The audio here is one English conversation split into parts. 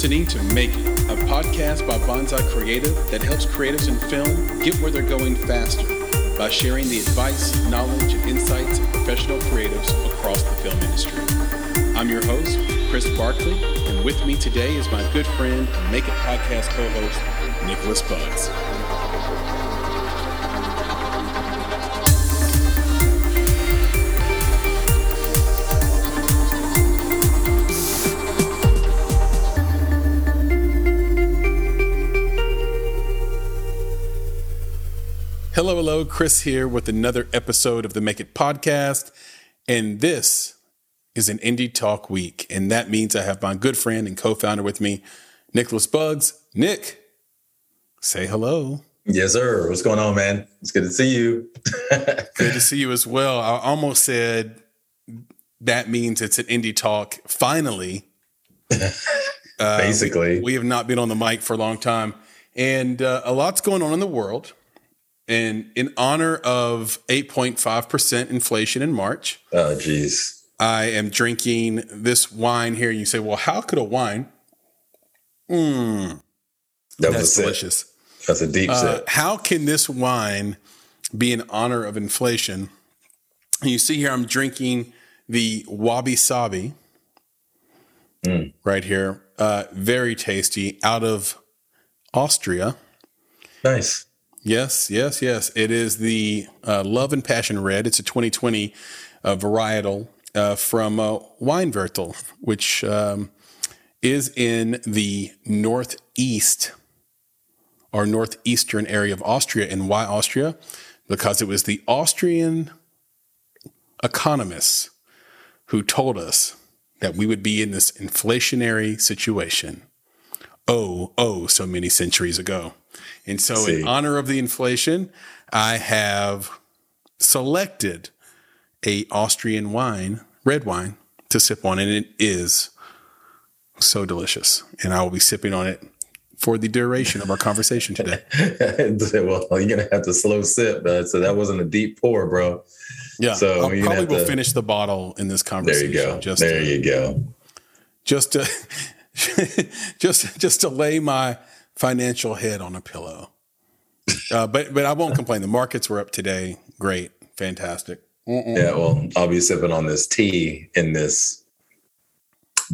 listening to Make It, a podcast by Bonsai Creative that helps creatives in film get where they're going faster by sharing the advice, knowledge, and insights of professional creatives across the film industry. I'm your host, Chris Barkley, and with me today is my good friend and Make It podcast co host, Nicholas Bugs. Hello, hello. Chris here with another episode of the Make It podcast. And this is an Indie Talk week. And that means I have my good friend and co founder with me, Nicholas Bugs. Nick, say hello. Yes, sir. What's going on, man? It's good to see you. good to see you as well. I almost said that means it's an Indie Talk finally. Basically, uh, we, we, have not been on the mic for a long time. And uh, a lot's going on in the world. And in honor of 8.5% inflation in March. Oh, geez. I am drinking this wine here. And You say, well, how could a wine? Mmm. That that's delicious. That's a deep uh, sip. How can this wine be in honor of inflation? And you see here, I'm drinking the Wabi Sabi mm. right here. Uh, very tasty out of Austria. Nice. Yes, yes, yes. It is the uh, Love and Passion Red. It's a 2020 uh, varietal uh, from uh, Weinviertel, which um, is in the northeast or northeastern area of Austria. And why Austria? Because it was the Austrian economists who told us that we would be in this inflationary situation. Oh, oh, so many centuries ago. And so, in honor of the inflation, I have selected a Austrian wine, red wine, to sip on, and it is so delicious. And I will be sipping on it for the duration of our conversation today. well, you're gonna have to slow sip, bud. So that wasn't a deep pour, bro. Yeah. So I probably will to... finish the bottle in this conversation. There you go. Just there to, you go. Just to just just to lay my financial head on a pillow. Uh, but but I won't complain. The markets were up today. Great, fantastic. Mm-mm. Yeah, well, I'll be sipping on this tea in this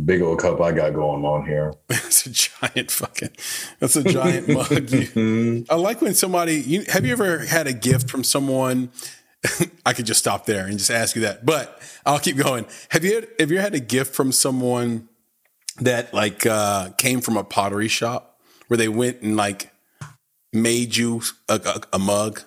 big old cup I got going on here. it's a giant fucking. That's a giant mug. You, I like when somebody. You, have you ever had a gift from someone? I could just stop there and just ask you that, but I'll keep going. Have you had, have you had a gift from someone that like uh, came from a pottery shop? Where they went and like made you a, a, a mug.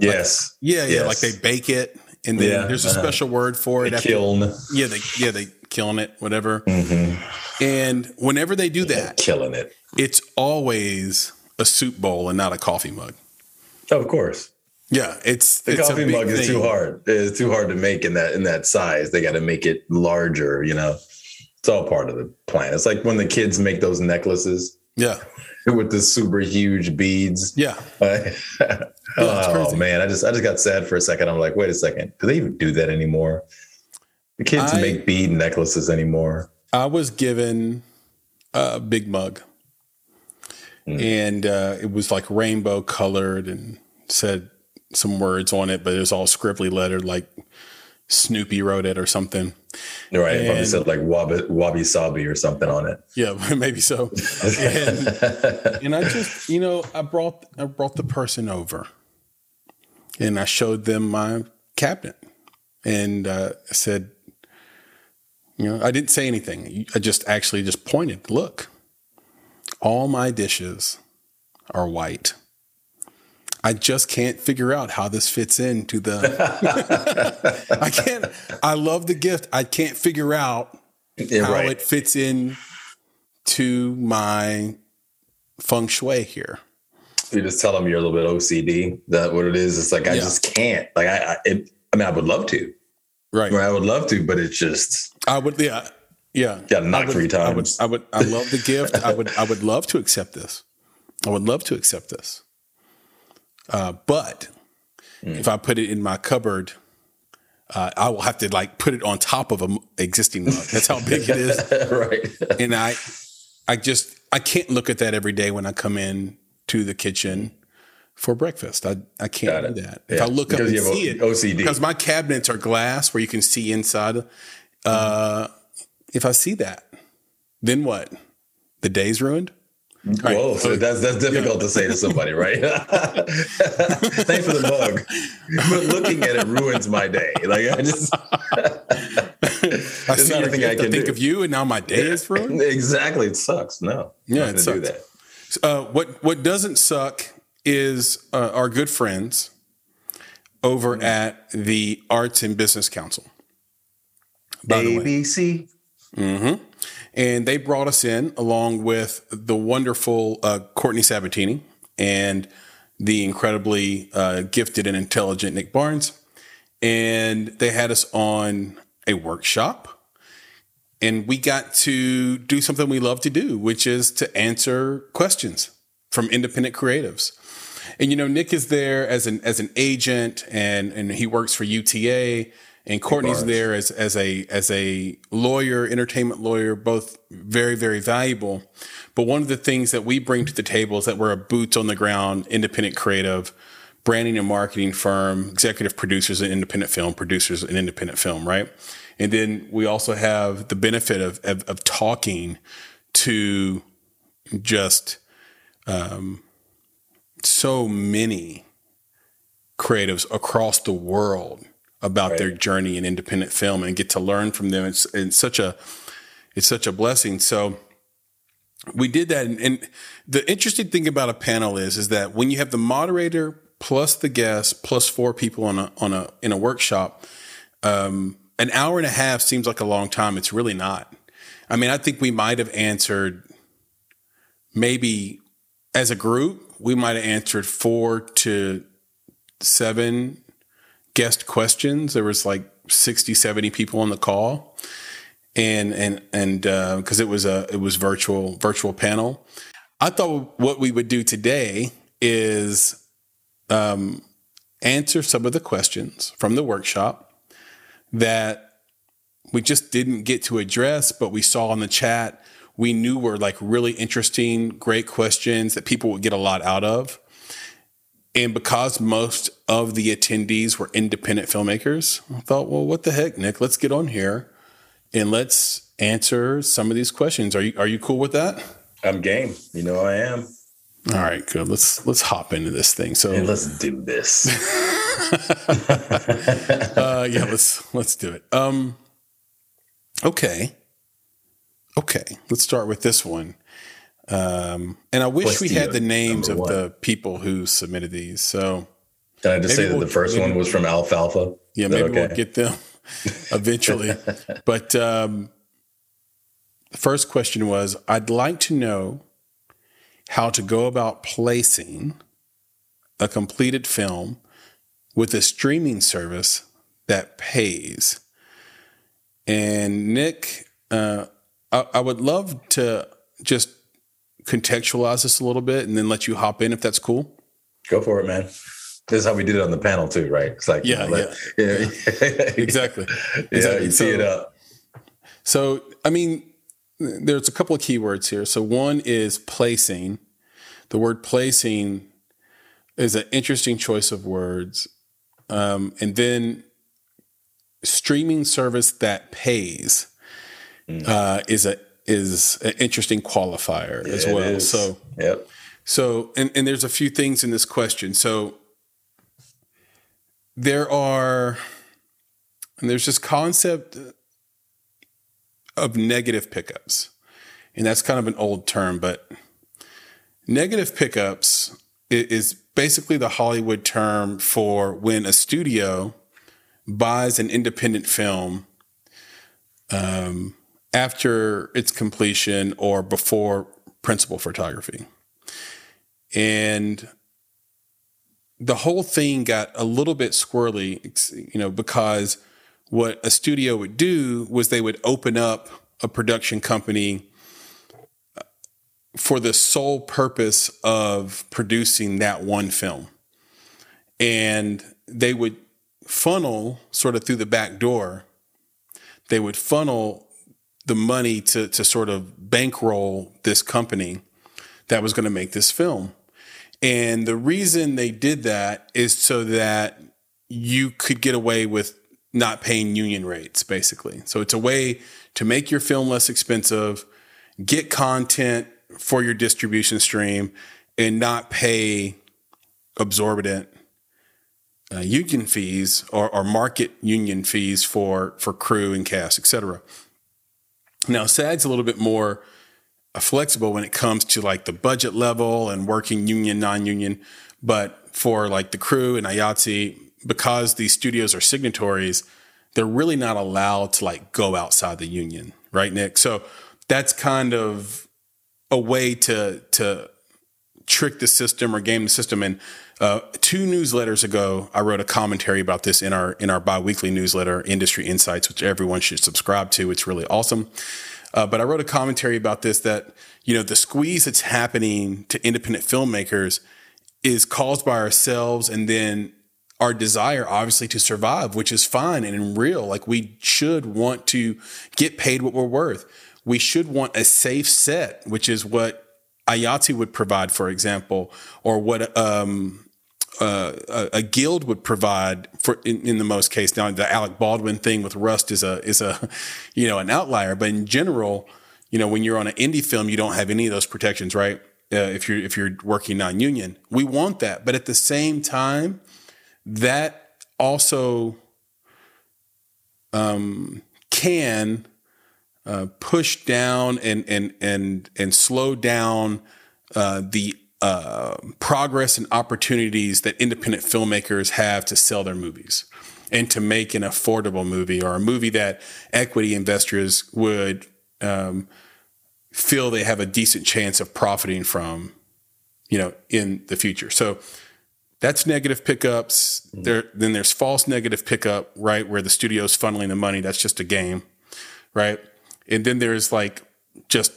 Yes. Like, yeah, yeah. Yes. Like they bake it, and then yeah, there's a uh-huh. special word for it. After, kiln. Yeah, they yeah they kiln it, whatever. Mm-hmm. And whenever they do that, killing it, it's always a soup bowl and not a coffee mug. Oh, of course. Yeah, it's the it's coffee mug thing. is too hard. It's too hard to make in that in that size. They got to make it larger. You know. It's all part of the plan. It's like when the kids make those necklaces. Yeah. With the super huge beads. Yeah. oh man, I just I just got sad for a second. I'm like, wait a second, do they even do that anymore? The kids I, make bead necklaces anymore. I was given a big mug, mm. and uh, it was like rainbow colored and said some words on it, but it was all scribbly lettered, like Snoopy wrote it or something. Right. And, probably said like wabi, wabi sabi or something on it. Yeah, maybe so. and, and I just, you know, I brought I brought the person over and I showed them my cabinet and uh, I said, you know, I didn't say anything. I just actually just pointed, look, all my dishes are white. I just can't figure out how this fits into the. I can't. I love the gift. I can't figure out yeah, how right. it fits in to my feng shui here. You just tell them you're a little bit OCD. That what it is. It's like I yeah. just can't. Like I, I, it, I mean, I would love to. Right. I, I would love to, but it's just. I would. Yeah. Yeah. Yeah. Not three times. I would. I would. I love the gift. I would. I would love to accept this. I would love to accept this. Uh, but mm. if I put it in my cupboard, uh, I will have to like put it on top of an existing mug. That's how big it is. right. And I, I just I can't look at that every day when I come in to the kitchen for breakfast. I, I can't do that. Yeah. If I look because up and see it, OCD. because my cabinets are glass where you can see inside. Uh, if I see that, then what? The day's ruined. Whoa, so that's that's difficult yeah. to say to somebody, right? Thanks for the bug, but looking at it ruins my day. Like I just, I see nothing I can think do. of you, and now my day is ruined. Exactly, it sucks. No, yeah, it sucks. Do that. Uh, what what doesn't suck is uh, our good friends over mm-hmm. at the Arts and Business Council. ABC. Mm-hmm. And they brought us in along with the wonderful uh, Courtney Sabatini and the incredibly uh, gifted and intelligent Nick Barnes. And they had us on a workshop. And we got to do something we love to do, which is to answer questions from independent creatives. And you know, Nick is there as an as an agent and and he works for UTA and Courtney's there as as a as a lawyer, entertainment lawyer, both very very valuable. But one of the things that we bring to the table is that we're a boots on the ground, independent creative, branding and marketing firm, executive producers and independent film producers and independent film, right? And then we also have the benefit of of, of talking to just um, so many creatives across the world about right. their journey in independent film and get to learn from them. It's, it's such a it's such a blessing. So we did that, and, and the interesting thing about a panel is is that when you have the moderator plus the guest plus four people on a on a in a workshop, um, an hour and a half seems like a long time. It's really not. I mean, I think we might have answered maybe as a group, we might have answered four to seven guest questions. There was like 60, 70 people on the call. And, and, and, uh, cause it was a, it was virtual, virtual panel. I thought what we would do today is, um, answer some of the questions from the workshop that we just didn't get to address, but we saw in the chat. We knew were like really interesting, great questions that people would get a lot out of. And because most of the attendees were independent filmmakers, I thought, well, what the heck, Nick? Let's get on here and let's answer some of these questions. Are you are you cool with that? I'm game. You know I am. All right, good. Let's let's hop into this thing. So and let's do this. uh, yeah, let's let's do it. Um, okay, okay. Let's start with this one. Um, and I wish we had the names of one? the people who submitted these. So can I just say that we'll, the first one was from Alfalfa? Yeah, maybe okay? we'll get them eventually. but um, the first question was I'd like to know how to go about placing a completed film with a streaming service that pays. And Nick, uh, I, I would love to just contextualize this a little bit and then let you hop in if that's cool? Go for it, man. This is how we did it on the panel too, right? It's like yeah, you know, yeah, yeah. yeah. exactly. Yeah, exactly. you so, it up. So, I mean, there's a couple of keywords here. So, one is placing. The word placing is an interesting choice of words, um, and then streaming service that pays mm. uh, is a is an interesting qualifier yeah, as well. So, yep. So, and, and there's a few things in this question. So, there are, and there's this concept of negative pickups. And that's kind of an old term, but negative pickups is basically the Hollywood term for when a studio buys an independent film um, after its completion or before principal photography. And the whole thing got a little bit squirrely, you know, because what a studio would do was they would open up a production company uh, for the sole purpose of producing that one film. And they would funnel sort of through the back door, they would funnel the money to to sort of bankroll this company that was going to make this film. And the reason they did that is so that you could get away with not paying union rates, basically. So it's a way to make your film less expensive, get content for your distribution stream, and not pay absorbent uh, union fees or, or, market union fees for for crew and cast, etc. Now, SAG's a little bit more uh, flexible when it comes to like the budget level and working union, non-union, but for like the crew and IATSE, because these studios are signatories, they're really not allowed to like go outside the union, right, Nick? So that's kind of a way to to trick the system or game the system. And uh, two newsletters ago, I wrote a commentary about this in our in our biweekly newsletter, Industry Insights, which everyone should subscribe to. It's really awesome. Uh, but I wrote a commentary about this that you know the squeeze that's happening to independent filmmakers is caused by ourselves, and then our desire, obviously, to survive, which is fine and real. Like we should want to get paid what we're worth. We should want a safe set, which is what IATSE would provide, for example, or what um, uh, a, a, guild would provide for in, in, the most case. Now the Alec Baldwin thing with Rust is a is a you know an outlier, but in general, you know when you're on an indie film, you don't have any of those protections, right? Uh, if you're if you're working non-union, we want that, but at the same time, that also um, can uh, push down and and and and slow down uh, the uh, progress and opportunities that independent filmmakers have to sell their movies and to make an affordable movie or a movie that equity investors would um, feel they have a decent chance of profiting from, you know, in the future. So that's negative pickups. Mm-hmm. There, then there's false negative pickup, right, where the studio's funneling the money. That's just a game, right? And then there's like just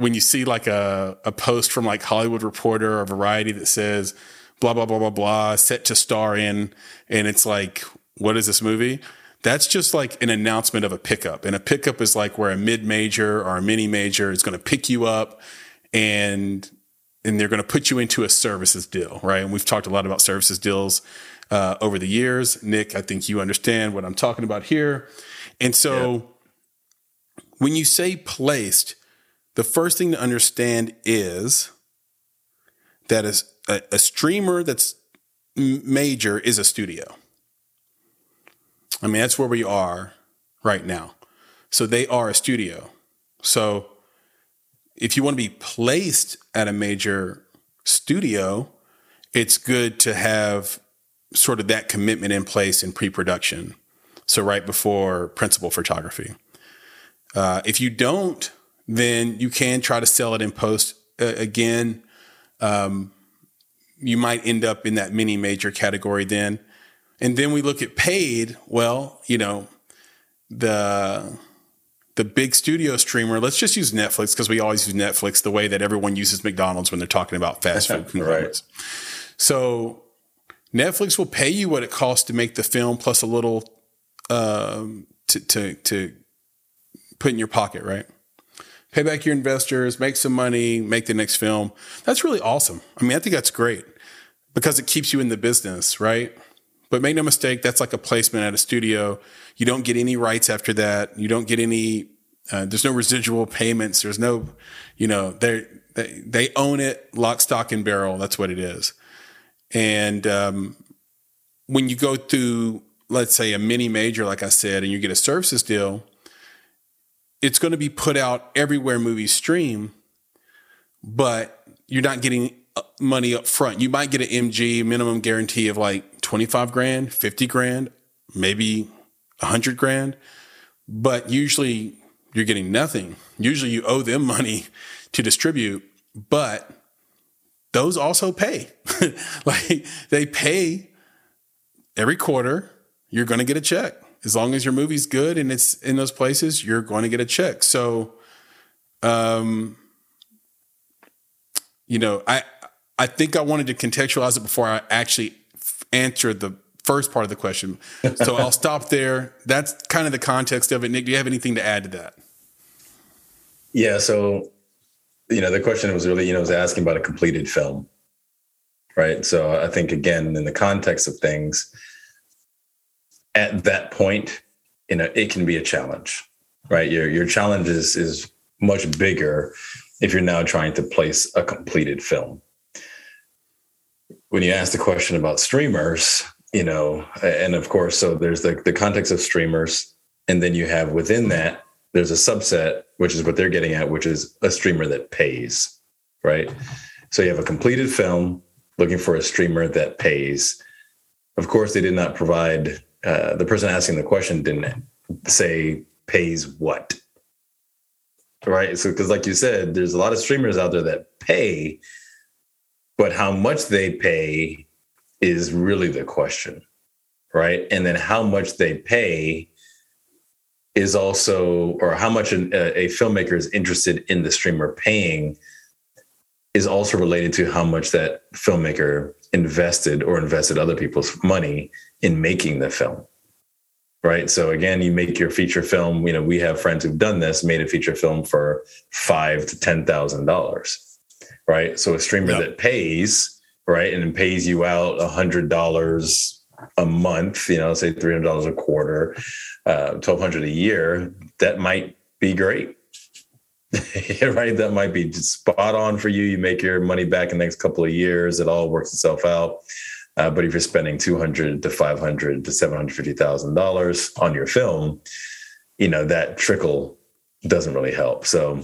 when you see like a, a post from like Hollywood Reporter or Variety that says blah blah blah blah blah set to star in, and it's like, what is this movie? That's just like an announcement of a pickup, and a pickup is like where a mid major or a mini major is going to pick you up and and they're going to put you into a services deal, right? And we've talked a lot about services deals uh, over the years. Nick, I think you understand what I'm talking about here. And so yeah. when you say placed, the first thing to understand is that a, a streamer that's major is a studio. I mean, that's where we are right now. So they are a studio. So if you want to be placed at a major studio, it's good to have sort of that commitment in place in pre-production. So right before principal photography. Uh, if you don't, then you can try to sell it in post uh, again. Um, you might end up in that mini major category then. And then we look at paid. Well, you know, the the big studio streamer. Let's just use Netflix because we always use Netflix the way that everyone uses McDonald's when they're talking about fast food conglomerates. right. So Netflix will pay you what it costs to make the film plus a little um, to to to put in your pocket, right? Pay back your investors, make some money, make the next film. That's really awesome. I mean, I think that's great because it keeps you in the business, right? But make no mistake, that's like a placement at a studio. You don't get any rights after that. You don't get any. Uh, there's no residual payments. There's no, you know, they they own it, lock, stock, and barrel. That's what it is. And um, when you go through, let's say, a mini major, like I said, and you get a services deal, it's going to be put out everywhere movies stream, but you're not getting uh, money up front. You might get an MG minimum guarantee of like 25 grand, 50 grand, maybe 100 grand, but usually you're getting nothing. Usually you owe them money to distribute, but those also pay. like they pay every quarter, you're going to get a check as long as your movie's good and it's in those places, you're going to get a check. So, um, you know, I I think I wanted to contextualize it before I actually answer the first part of the question. So I'll stop there. That's kind of the context of it. Nick, do you have anything to add to that? Yeah. So, you know, the question was really, you know, was asking about a completed film, right? So I think again, in the context of things, at that point, you know, it can be a challenge, right? Your your challenge is is much bigger if you're now trying to place a completed film. When you ask the question about streamers, you know, and of course, so there's the, the context of streamers, and then you have within that, there's a subset, which is what they're getting at, which is a streamer that pays, right? So you have a completed film looking for a streamer that pays. Of course, they did not provide, uh, the person asking the question didn't say pays what, right? So, because like you said, there's a lot of streamers out there that pay, but how much they pay is really the question, right? And then how much they pay is also, or how much a, a filmmaker is interested in the streamer paying is also related to how much that filmmaker invested or invested other people's money in making the film right so again you make your feature film you know we have friends who've done this made a feature film for five to ten thousand dollars right so a streamer yep. that pays right? And pays you out a hundred dollars a month, you know, say three hundred dollars a quarter, uh, twelve hundred a year. That might be great, right? That might be spot on for you. You make your money back in the next couple of years. It all works itself out. Uh, but if you're spending two hundred to five hundred to seven hundred fifty thousand dollars on your film, you know that trickle doesn't really help. So,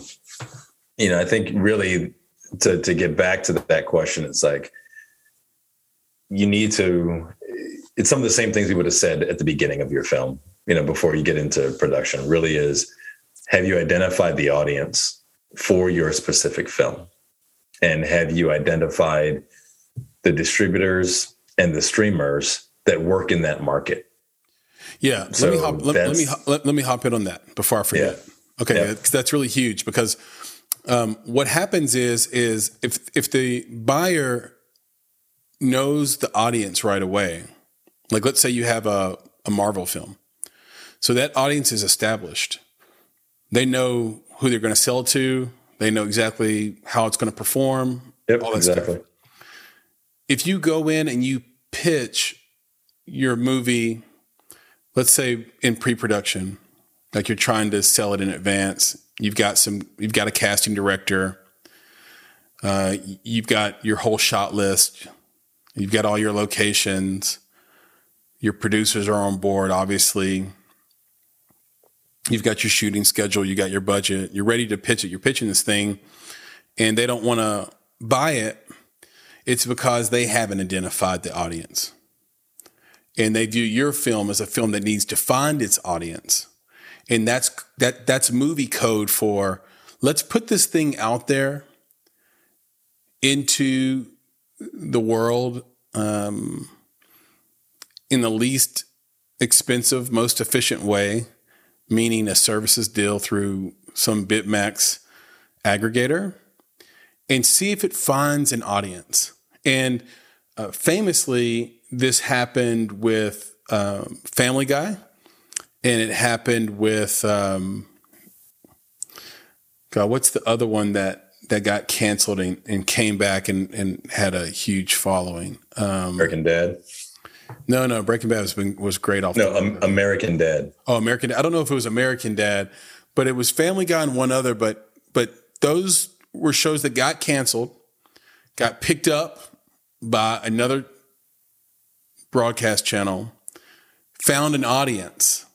you know, I think really to to get back to that question, it's like you need to it's some of the same things we would have said at the beginning of your film you know before you get into production really is have you identified the audience for your specific film and have you identified the distributors and the streamers that work in that market yeah so let me hop let, let me let, let, me hop in on that before i forget yeah. okay yeah. that's really huge because um, what happens is is if if the buyer knows the audience right away. Like, let's say you have a, a Marvel film. So that audience is established. They know who they're going to sell to, they know exactly how it's going to perform. Yep, all that exactly. Stuff. If you go in and you pitch your movie, let's say in pre production, like you're trying to sell it in advance, you've got some, you've got a casting director, uh, you've got your whole shot list, You've got all your locations. Your producers are on board, obviously. You've got your shooting schedule. You got your budget. You're ready to pitch it. You're pitching this thing, and they don't want to buy it. It's because they haven't identified the audience. And they view your film as a film that needs to find its audience. And that's that that's movie code for let's put this thing out there into the world um, in the least expensive, most efficient way, meaning a services deal through some BitMax aggregator, and see if it finds an audience. And uh, famously, this happened with um, Family Guy, and it happened with um, God. What's the other one that that got canceled and, and came back and, and had a huge following. Um, American Dad. No, no, Breaking Bad was been, was great off. No, um, American Dad. Oh, American. Dad. I don't know if it was American Dad, but it was Family Guy and one other. But but those were shows that got canceled, got picked up by another broadcast channel, found an audience,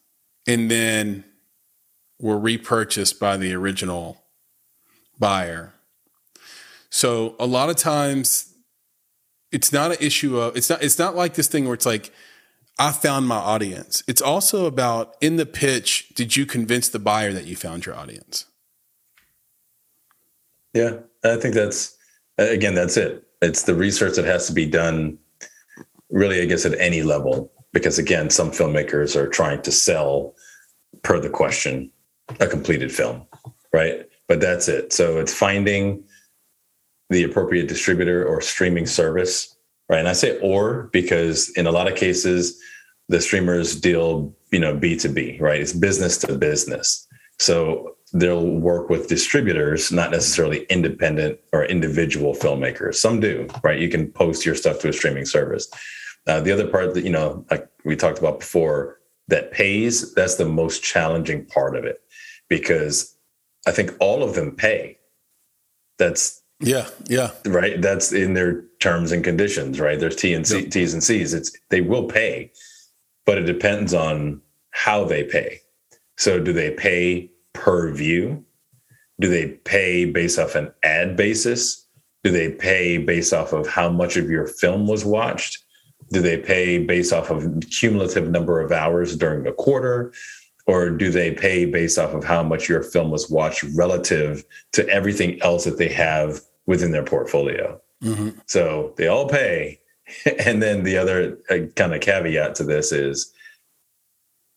and then were repurchased by the original buyer so a lot of times it's not an issue of it's not it's not like this thing where it's like I found my audience. It's also about in the pitch, did you convince the buyer that you found your audience? Yeah, I think that's again that's it. It's the research that has to be done really I guess at any level because again some filmmakers are trying to sell per the question a completed film, right? But that's it. So it's finding the appropriate distributor or streaming service, right? And I say or because in a lot of cases, the streamers deal, you know, B2B, right? It's business to business. So they'll work with distributors, not necessarily independent or individual filmmakers. Some do, right? You can post your stuff to a streaming service. Uh, the other part that, you know, like we talked about before, that pays, that's the most challenging part of it because I think all of them pay. That's yeah, yeah. Right. That's in their terms and conditions, right? There's T and C, yep. T's and C's. It's they will pay, but it depends on how they pay. So do they pay per view? Do they pay based off an ad basis? Do they pay based off of how much of your film was watched? Do they pay based off of cumulative number of hours during the quarter? Or do they pay based off of how much your film was watched relative to everything else that they have within their portfolio? Mm-hmm. So they all pay. And then the other uh, kind of caveat to this is,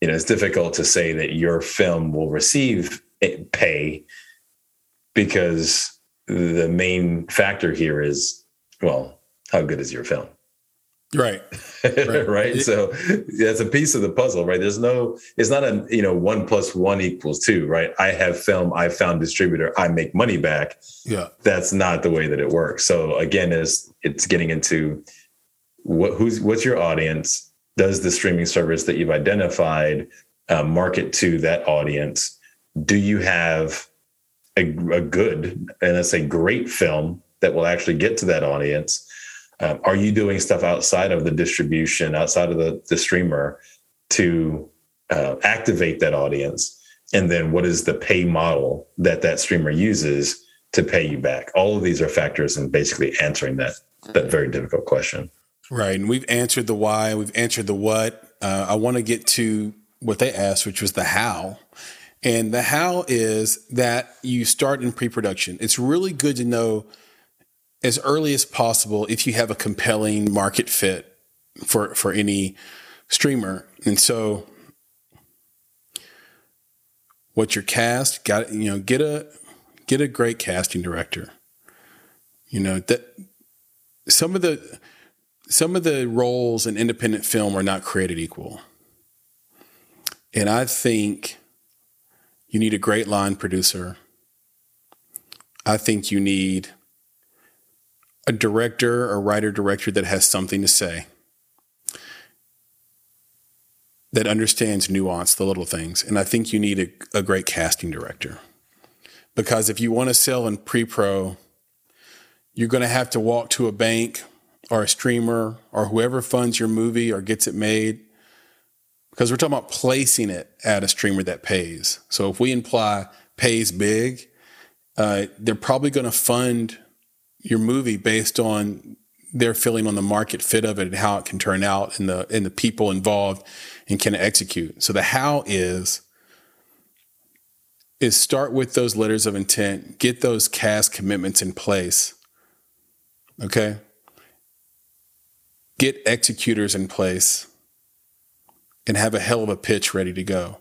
you know, it's difficult to say that your film will receive pay because the main factor here is, well, how good is your film? Right. Right. right. So that's a piece of the puzzle, right? There's no, it's not a, you know, one plus one equals two, right? I have film, I found distributor, I make money back. Yeah. That's not the way that it works. So again, is it's getting into what, who's, what's your audience? Does the streaming service that you've identified uh, market to that audience? Do you have a, a good, and let's say great film that will actually get to that audience? Um, are you doing stuff outside of the distribution, outside of the, the streamer to uh, activate that audience? And then what is the pay model that that streamer uses to pay you back? All of these are factors in basically answering that that very difficult question. Right. And we've answered the why, we've answered the what. Uh, I want to get to what they asked, which was the how. And the how is that you start in pre production. It's really good to know as early as possible if you have a compelling market fit for for any streamer. And so what your cast got you know get a get a great casting director. You know that some of the some of the roles in independent film are not created equal. And I think you need a great line producer. I think you need a director or writer director that has something to say, that understands nuance, the little things. And I think you need a, a great casting director. Because if you want to sell in pre pro, you're going to have to walk to a bank or a streamer or whoever funds your movie or gets it made. Because we're talking about placing it at a streamer that pays. So if we imply pays big, uh, they're probably going to fund your movie based on their feeling on the market fit of it and how it can turn out and the and the people involved and can execute. So the how is is start with those letters of intent, get those cast commitments in place. Okay? Get executors in place and have a hell of a pitch ready to go.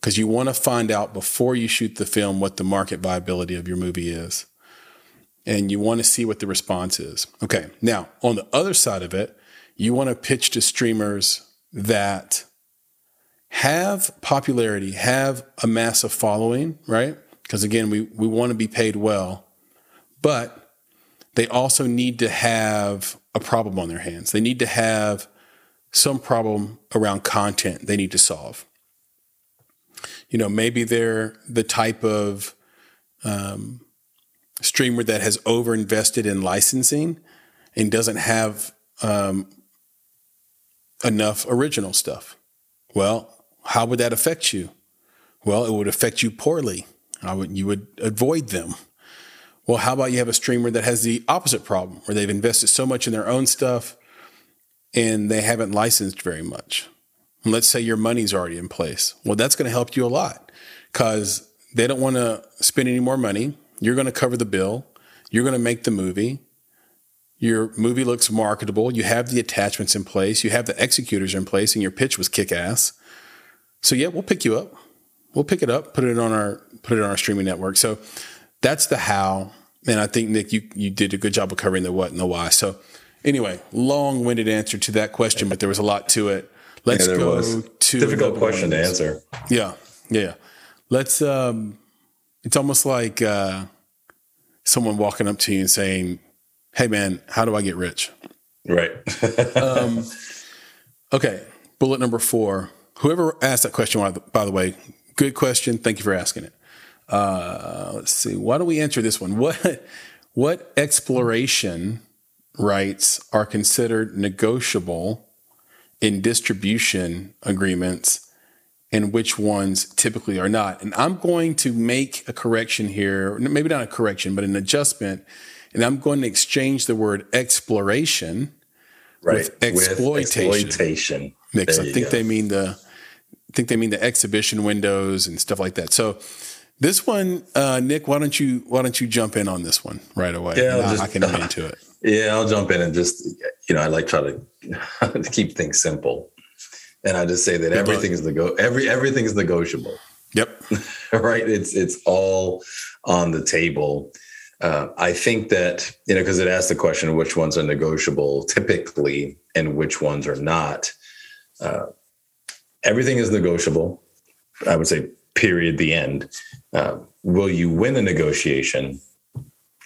Because you want to find out before you shoot the film what the market viability of your movie is and you want to see what the response is. Okay. Now, on the other side of it, you want to pitch to streamers that have popularity, have a massive following, right? Because again, we, we want to be paid well, but they also need to have a problem on their hands. They need to have some problem around content they need to solve. You know, maybe they're the type of um, streamer that has overinvested in licensing and doesn't have um, enough original stuff. Well, how would that affect you? Well, it would affect you poorly. I would you would avoid them. Well, how about you have a streamer that has the opposite problem, where they've invested so much in their own stuff and they haven't licensed very much. And let's say your money's already in place. Well, that's going to help you a lot because they don't want to spend any more money. You're going to cover the bill. You're going to make the movie. Your movie looks marketable. You have the attachments in place. You have the executors in place, and your pitch was kick ass. So yeah, we'll pick you up. We'll pick it up, put it on our put it on our streaming network. So that's the how. And I think Nick, you you did a good job of covering the what and the why. So anyway, long winded answer to that question, but there was a lot to it. Let's yeah, go was. to difficult question to answer. Yeah, yeah. Let's um, it's almost like uh, someone walking up to you and saying, "Hey, man, how do I get rich?" Right. um, okay. Bullet number four. Whoever asked that question, by the way, good question. Thank you for asking it. Uh, let's see. Why don't we answer this one? What what exploration rights are considered negotiable in distribution agreements and which ones typically are not? And I'm going to make a correction here, maybe not a correction, but an adjustment. And I'm going to exchange the word exploration right. with exploitation. With exploitation. Mix. I think go. they mean the I think they mean the exhibition windows and stuff like that. So this one, uh, Nick, why don't you why don't you jump in on this one right away? Yeah, just, I can get into it. Yeah, I'll jump in and just you know I like try to, to keep things simple, and I just say that everything is nego- every everything is negotiable. Yep. right. It's it's all on the table. Uh, I think that you know because it asks the question which ones are negotiable typically and which ones are not. Uh, everything is negotiable. I would say period. The end. Uh, will you win a negotiation?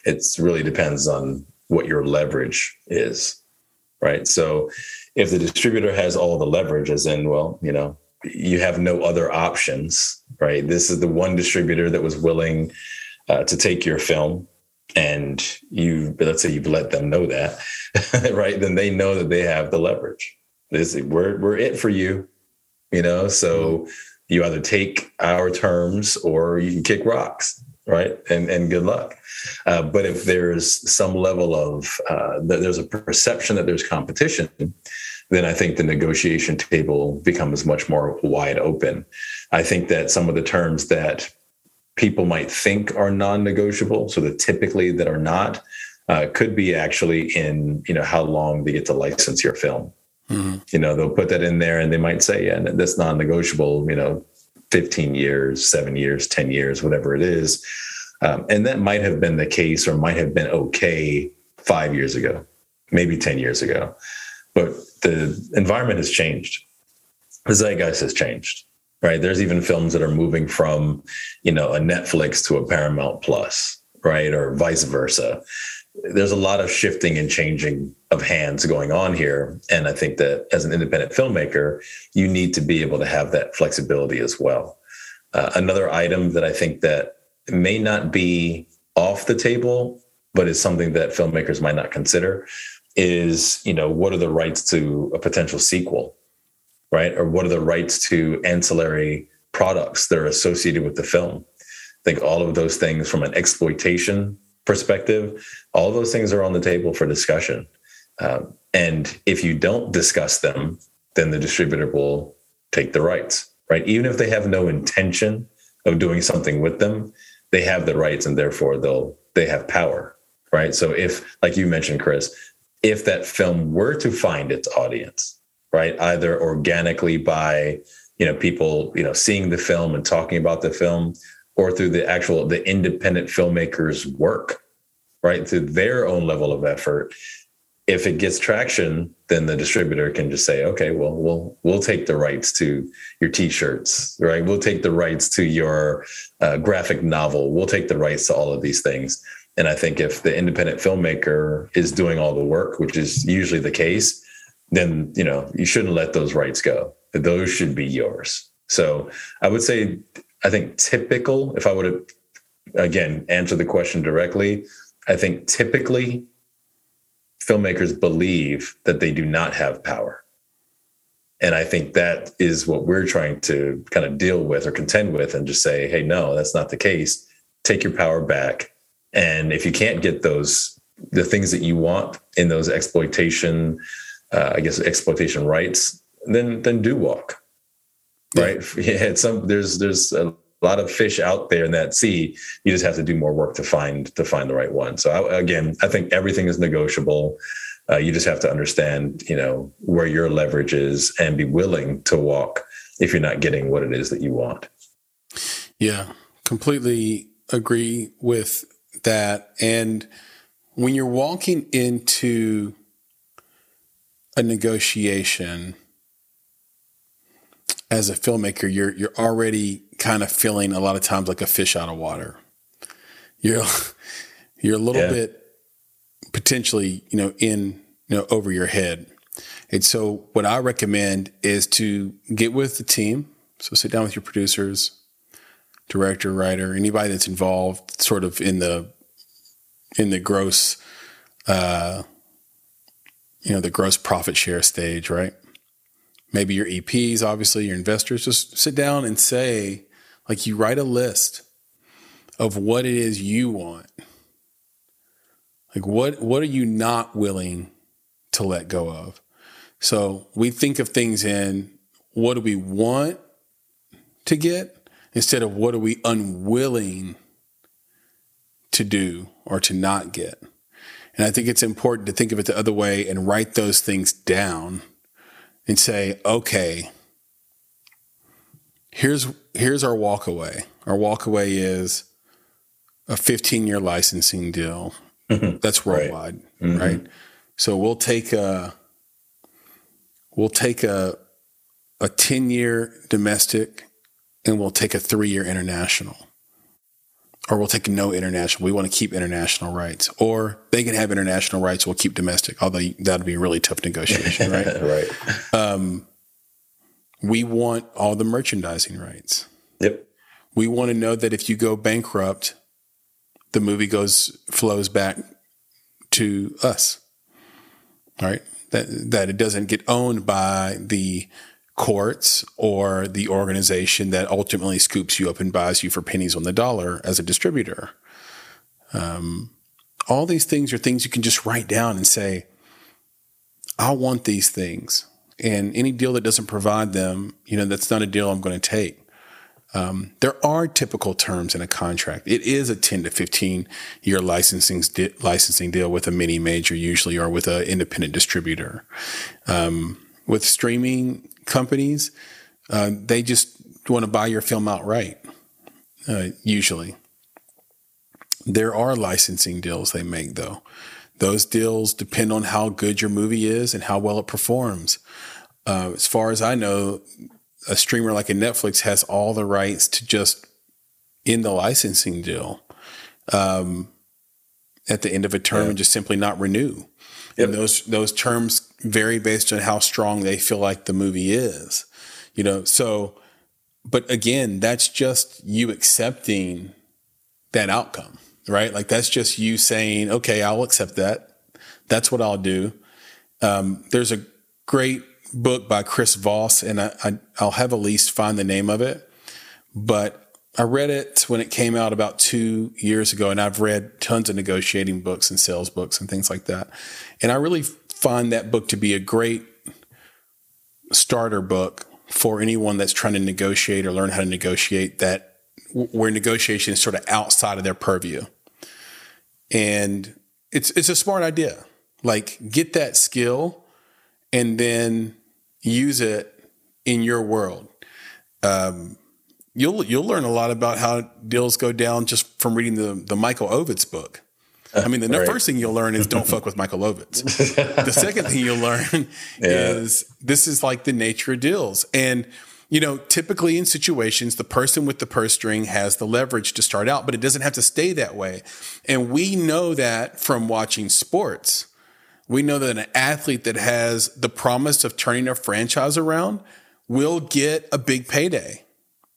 It really depends on what your leverage is, right? So if the distributor has all the leverage, as in, well, you know, you have no other options, right? This is the one distributor that was willing uh, to take your film and you let's say you've let them know that right then they know that they have the leverage this we're, we're it for you you know so mm-hmm. you either take our terms or you can kick rocks right? And and good luck. Uh, but if there's some level of uh, there's a perception that there's competition, then I think the negotiation table becomes much more wide open. I think that some of the terms that people might think are non-negotiable, so that typically that are not, uh, could be actually in you know how long they get to license your film. Mm-hmm. You know, they'll put that in there, and they might say, "Yeah, that's non-negotiable." You know, 15 years, seven years, 10 years, whatever it is. Um, and that might have been the case or might have been okay five years ago, maybe 10 years ago. But the environment has changed. The zeitgeist has changed, right? There's even films that are moving from, you know, a Netflix to a Paramount Plus, right? Or vice versa. There's a lot of shifting and changing of hands going on here. And I think that as an independent filmmaker, you need to be able to have that flexibility as well. Uh, another item that I think that may not be off the table, but is something that filmmakers might not consider is, you know, what are the rights to a potential sequel, right? Or what are the rights to ancillary products that are associated with the film? I think all of those things from an exploitation perspective, all those things are on the table for discussion. Um, and if you don't discuss them, then the distributor will take the rights, right? Even if they have no intention of doing something with them, they have the rights and therefore they'll they have power, right? So if, like you mentioned, Chris, if that film were to find its audience, right, either organically by you know people you know seeing the film and talking about the film, or through the actual the independent filmmakers' work, right, through their own level of effort, if it gets traction, then the distributor can just say, okay, well, we'll we'll take the rights to your T-shirts, right? We'll take the rights to your uh, graphic novel. We'll take the rights to all of these things. And I think if the independent filmmaker is doing all the work, which is usually the case, then you know you shouldn't let those rights go. Those should be yours. So I would say, I think typical. If I would have again answer the question directly, I think typically filmmakers believe that they do not have power. And I think that is what we're trying to kind of deal with or contend with and just say, hey, no, that's not the case. Take your power back. And if you can't get those, the things that you want in those exploitation, uh, I guess exploitation rights, then then do walk. Right. Yeah. yeah some there's there's a lot of fish out there in that sea. You just have to do more work to find to find the right one. So I, again, I think everything is negotiable. Uh, you just have to understand, you know, where your leverage is and be willing to walk if you're not getting what it is that you want. Yeah, completely agree with that. And when you're walking into a negotiation as a filmmaker, you're you're already kind of feeling a lot of times like a fish out of water. you're you're a little yeah. bit potentially, you know, in you know over your head. And so what I recommend is to get with the team. So sit down with your producers, director, writer, anybody that's involved sort of in the in the gross uh you know, the gross profit share stage, right? Maybe your EPs, obviously, your investors, just sit down and say, like you write a list of what it is you want. Like what what are you not willing to let go of? So we think of things in what do we want to get instead of what are we unwilling to do or to not get. And I think it's important to think of it the other way and write those things down and say, okay, here's here's our walkaway. Our walkaway is a 15 year licensing deal. Mm-hmm. That's worldwide, right. Mm-hmm. right? So we'll take a we'll take a a 10 year domestic and we'll take a three year international. Or we'll take no international. We want to keep international rights. Or they can have international rights. We'll keep domestic. Although that'd be a really tough negotiation, right? right. Um, we want all the merchandising rights. Yep. We want to know that if you go bankrupt, the movie goes flows back to us. Right? That that it doesn't get owned by the courts or the organization that ultimately scoops you up and buys you for pennies on the dollar as a distributor. Um, all these things are things you can just write down and say, I want these things. And any deal that doesn't provide them, you know, that's not a deal I'm going to take. Um, there are typical terms in a contract. It is a 10 to 15 year licensing licensing deal with a mini major usually, or with an independent distributor. Um, with streaming companies, uh, they just want to buy your film outright. Uh, usually, there are licensing deals they make though. Those deals depend on how good your movie is and how well it performs. Uh, as far as I know, a streamer like a Netflix has all the rights to just end the licensing deal um, at the end of a term yeah. and just simply not renew. Yep. And those those terms vary based on how strong they feel like the movie is. You know, so but again, that's just you accepting that outcome, right? Like that's just you saying, okay, I'll accept that. That's what I'll do. Um, there's a great book by Chris Voss, and I, I, I'll have Elise find the name of it. But I read it when it came out about two years ago, and I've read tons of negotiating books and sales books and things like that. And I really find that book to be a great starter book for anyone that's trying to negotiate or learn how to negotiate that where negotiation is sort of outside of their purview. And it's it's a smart idea. Like get that skill and then use it in your world. Um, you'll you'll learn a lot about how deals go down just from reading the the Michael Ovitz book. I mean, the right. first thing you'll learn is don't fuck with Michael Ovitz. the second thing you'll learn yeah. is this is like the nature of deals. And, you know, typically in situations, the person with the purse string has the leverage to start out, but it doesn't have to stay that way. And we know that from watching sports. We know that an athlete that has the promise of turning a franchise around will get a big payday.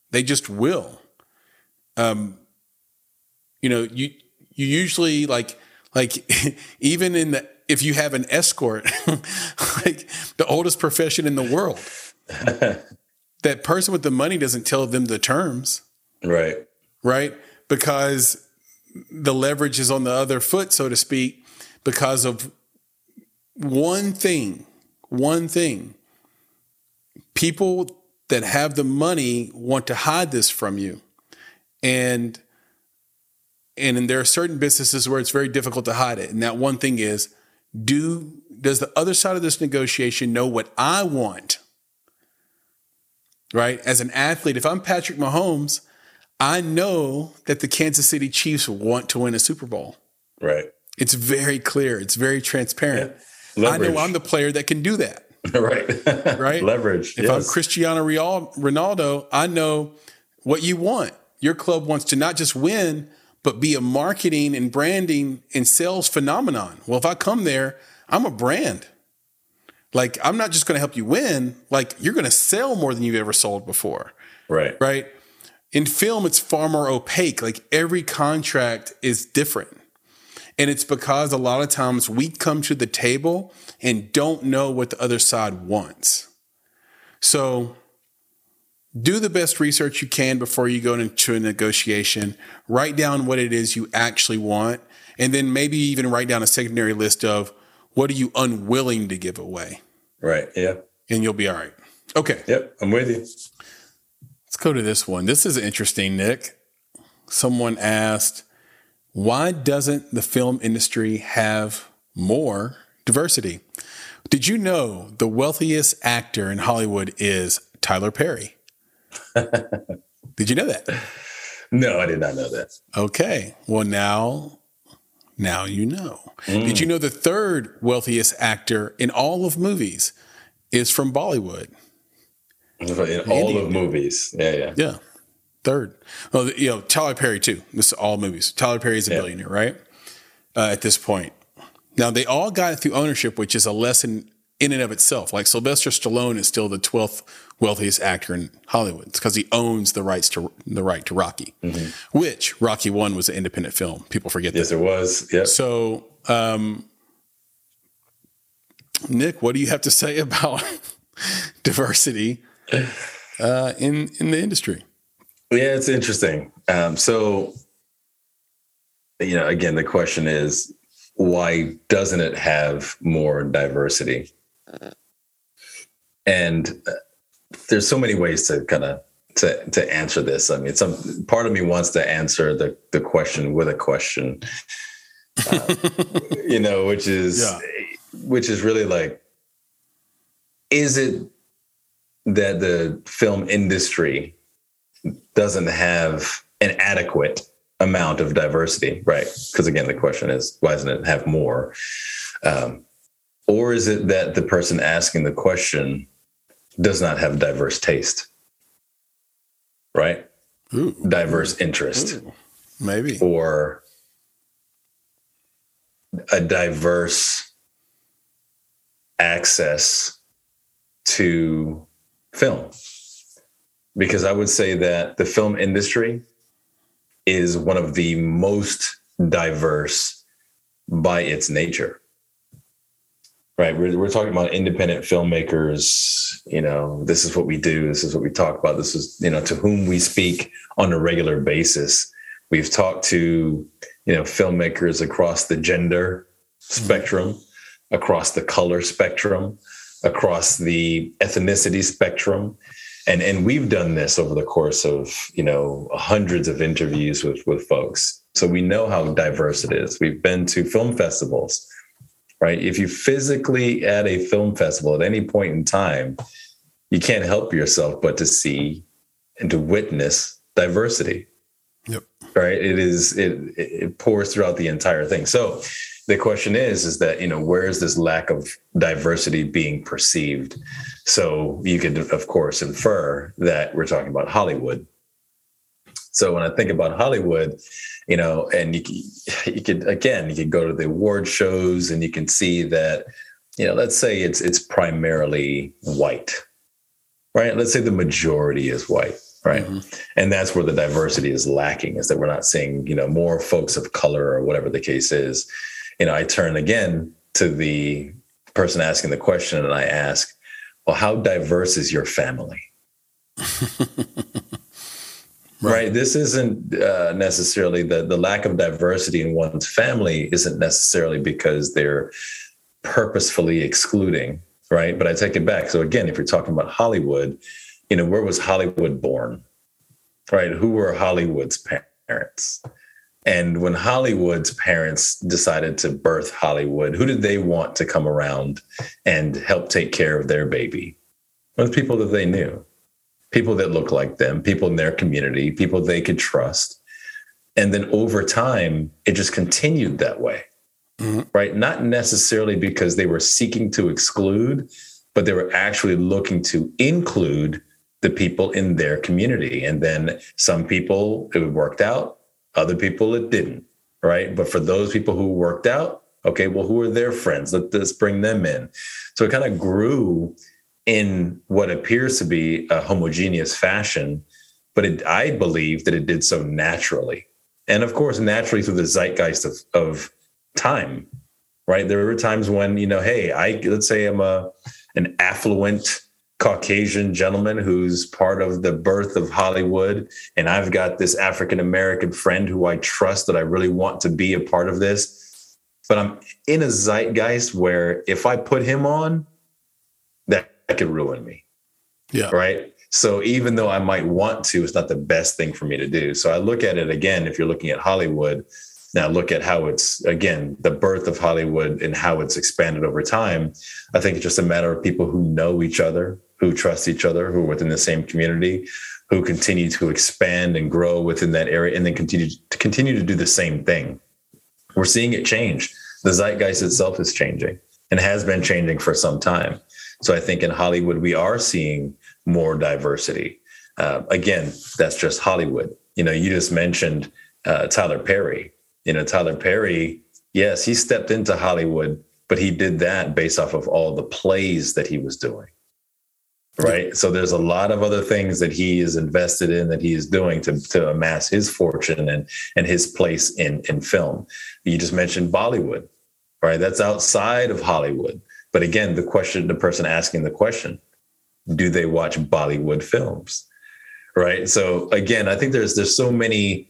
They just will. Um, you know, you you usually like like even in the if you have an escort, like the oldest profession in the world, that person with the money doesn't tell them the terms. Right. Right. Because the leverage is on the other foot, so to speak, because of one thing, one thing. People that have the money want to hide this from you. And and there are certain businesses where it's very difficult to hide it. And that one thing is, do does the other side of this negotiation know what I want? Right? As an athlete, if I'm Patrick Mahomes, I know that the Kansas City Chiefs want to win a Super Bowl. Right. It's very clear. It's very transparent. Yeah. I know I'm the player that can do that. right. right. Leverage. If yes. I'm Cristiano Ronaldo, I know what you want. Your club wants to not just win, but be a marketing and branding and sales phenomenon. Well, if I come there, I'm a brand. Like I'm not just going to help you win, like you're going to sell more than you've ever sold before. Right. Right? In film it's far more opaque. Like every contract is different. And it's because a lot of times we come to the table and don't know what the other side wants. So do the best research you can before you go into a negotiation. Write down what it is you actually want. And then maybe even write down a secondary list of what are you unwilling to give away? Right. Yeah. And you'll be all right. Okay. Yep. I'm with you. Let's go to this one. This is interesting, Nick. Someone asked, why doesn't the film industry have more diversity? Did you know the wealthiest actor in Hollywood is Tyler Perry? did you know that? No, I did not know that. Okay. Well, now now you know. Mm. Did you know the third wealthiest actor in all of movies is from Bollywood? In all of movies. Yeah, yeah. Yeah. Third. Well, you know, Tyler Perry too. This is all movies. Tyler Perry is a yeah. billionaire, right? Uh, at this point. Now they all got it through ownership, which is a lesson in and of itself. Like Sylvester Stallone is still the twelfth wealthiest actor in Hollywood. It's because he owns the rights to the right to Rocky, mm-hmm. which Rocky One was an independent film. People forget yes, that. Yes, it was. Yeah. So, um, Nick, what do you have to say about diversity uh, in in the industry? Yeah, it's interesting. Um, so, you know, again, the question is, why doesn't it have more diversity? And uh, there's so many ways to kind of to to answer this. I mean, some part of me wants to answer the the question with a question, uh, you know, which is yeah. which is really like, is it that the film industry doesn't have an adequate amount of diversity, right? Because again, the question is, why doesn't it have more? Um, or is it that the person asking the question does not have diverse taste, right? Ooh. Diverse interest, Ooh. maybe, or a diverse access to film. Because I would say that the film industry is one of the most diverse by its nature right we're, we're talking about independent filmmakers you know this is what we do this is what we talk about this is you know to whom we speak on a regular basis. We've talked to you know filmmakers across the gender spectrum across the color spectrum across the ethnicity spectrum. And and we've done this over the course of you know hundreds of interviews with with folks. So we know how diverse it is. We've been to film festivals right? If you physically at a film festival at any point in time, you can't help yourself but to see and to witness diversity. Yep. Right. It is it it pours throughout the entire thing. So the question is, is that, you know, where is this lack of diversity being perceived? So you could, of course, infer that we're talking about Hollywood. So when I think about Hollywood, you know, and you, you could again, you could go to the award shows and you can see that, you know, let's say it's it's primarily white, right? Let's say the majority is white, right? Mm-hmm. And that's where the diversity is lacking, is that we're not seeing, you know, more folks of color or whatever the case is. You know, I turn again to the person asking the question and I ask, well, how diverse is your family? Right. right. This isn't uh, necessarily the the lack of diversity in one's family isn't necessarily because they're purposefully excluding. Right. But I take it back. So again, if you're talking about Hollywood, you know, where was Hollywood born? Right. Who were Hollywood's parents? And when Hollywood's parents decided to birth Hollywood, who did they want to come around and help take care of their baby? Well, people that they knew people that look like them, people in their community, people they could trust. And then over time, it just continued that way, mm-hmm. right? Not necessarily because they were seeking to exclude, but they were actually looking to include the people in their community. And then some people, it worked out, Other people it didn't, right? But for those people who worked out, okay, well, who are their friends? Let us bring them in. So it kind of grew in what appears to be a homogeneous fashion, but it, I believe that it did so naturally. And of course, naturally through the zeitgeist of, of time, right? There were times when, you know, hey, I let's say I'm a an affluent Caucasian gentleman who's part of the birth of Hollywood. And I've got this African American friend who I trust that I really want to be a part of this. But I'm in a zeitgeist where if I put him on, that, could ruin me. Yeah. Right. So even though I might want to, it's not the best thing for me to do. So I look at it again, if you're looking at Hollywood, now look at how it's again the birth of Hollywood and how it's expanded over time. I think it's just a matter of people who know each other, who trust each other, who are within the same community, who continue to expand and grow within that area, and then continue to continue to do the same thing. We're seeing it change. The zeitgeist itself is changing and has been changing for some time. So I think in Hollywood we are seeing more diversity. Uh, again, that's just Hollywood. You know, you just mentioned uh, Tyler Perry. You know, Tyler Perry. Yes, he stepped into Hollywood, but he did that based off of all the plays that he was doing right so there's a lot of other things that he is invested in that he is doing to, to amass his fortune and and his place in in film you just mentioned bollywood right that's outside of hollywood but again the question the person asking the question do they watch bollywood films? Right? So again i think there's there's so many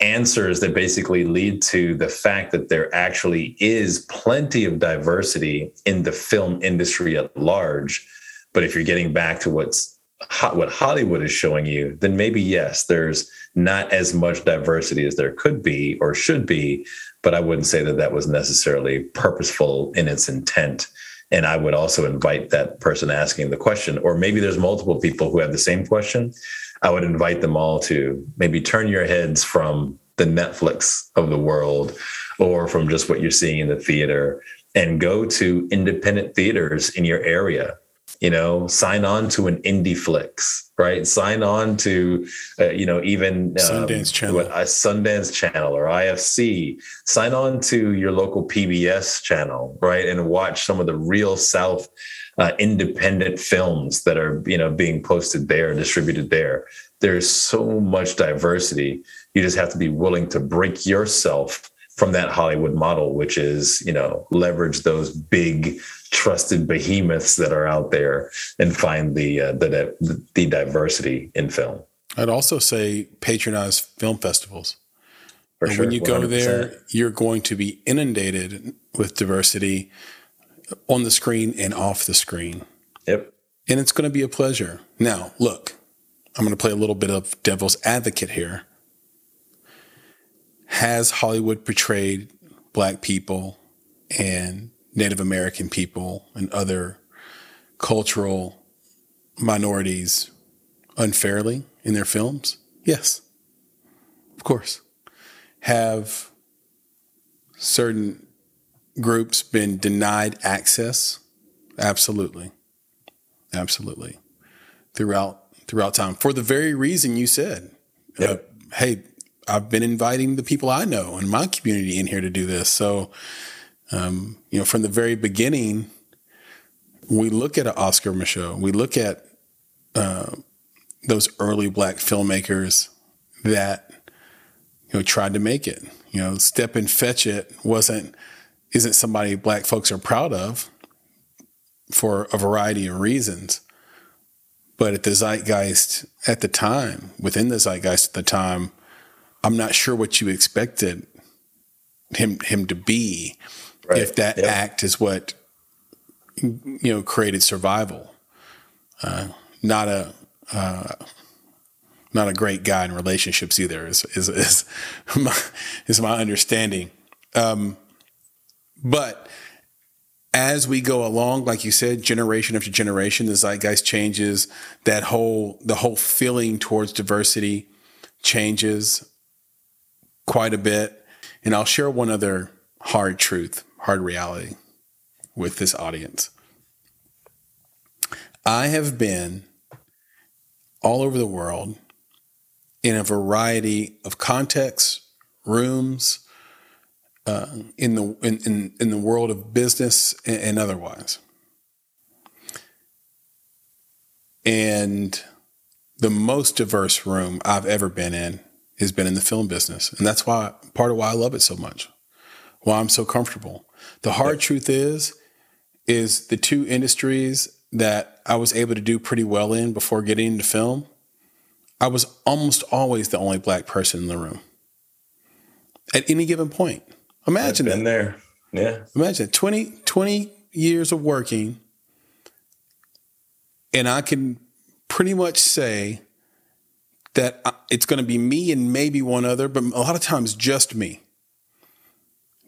answers that basically lead to the fact that there actually is plenty of diversity in the film industry at large. But if you're getting back to what's what Hollywood is showing you, then maybe yes, there's not as much diversity as there could be or should be. But I wouldn't say that that was necessarily purposeful in its intent. And I would also invite that person asking the question, or maybe there's multiple people who have the same question. I would invite them all to maybe turn your heads from the Netflix of the world or from just what you're seeing in the theater and go to independent theaters in your area you know sign on to an IndieFlix right? Sign on to uh, you know even um, sundance channel. what, a sundance channel or ifc sign on to your local pbs channel right? And watch some of the real south uh, independent films that are you know being posted there distributed there. There's so much diversity. You just have to be willing to break yourself from that Hollywood model, which is, you know, leverage those big trusted behemoths that are out there and find the uh, the, the diversity in film. I'd also say patronize film festivals. For sure, when you 100%. go there, you're going to be inundated with diversity on the screen and off the screen. Yep. And it's going to be a pleasure. Now, look, I'm going to play a little bit of devil's advocate here has Hollywood portrayed black people and Native American people and other cultural minorities unfairly in their films? Yes, of course. Have certain groups been denied access? Absolutely. Absolutely. Throughout throughout time. For the very reason you said. Yep. Uh, hey, I've been inviting the people I know in my community in here to do this. So, um, you know, from the very beginning, we look at an Oscar Micheaux, we look at uh, those early black filmmakers that you know tried to make it. You know, Stepin Fetchit wasn't isn't somebody black folks are proud of for a variety of reasons. But at the zeitgeist at the time, within the zeitgeist at the time, I'm not sure what you expected him him to be right. if that yep. act is what you know created survival. Uh, not a uh, not a great guy in relationships either is is is my, is my understanding. Um, but as we go along, like you said, generation after generation, the zeitgeist changes. That whole the whole feeling towards diversity changes quite a bit. And I'll share one other hard truth, hard reality with this audience. I have been all over the world in a variety of contexts, rooms, uh, in the in, in, in the world of business and, and otherwise. And the most diverse room I've ever been in has been in the film business. And that's why part of why I love it so much, why I'm so comfortable. The hard yeah. truth is, is the two industries that I was able to do pretty well in before getting into film, I was almost always the only black person in the room at any given point. Imagine I've been there. Yeah. Imagine 20, 20 years of working, and I can pretty much say that it's going to be me and maybe one other, but a lot of times just me.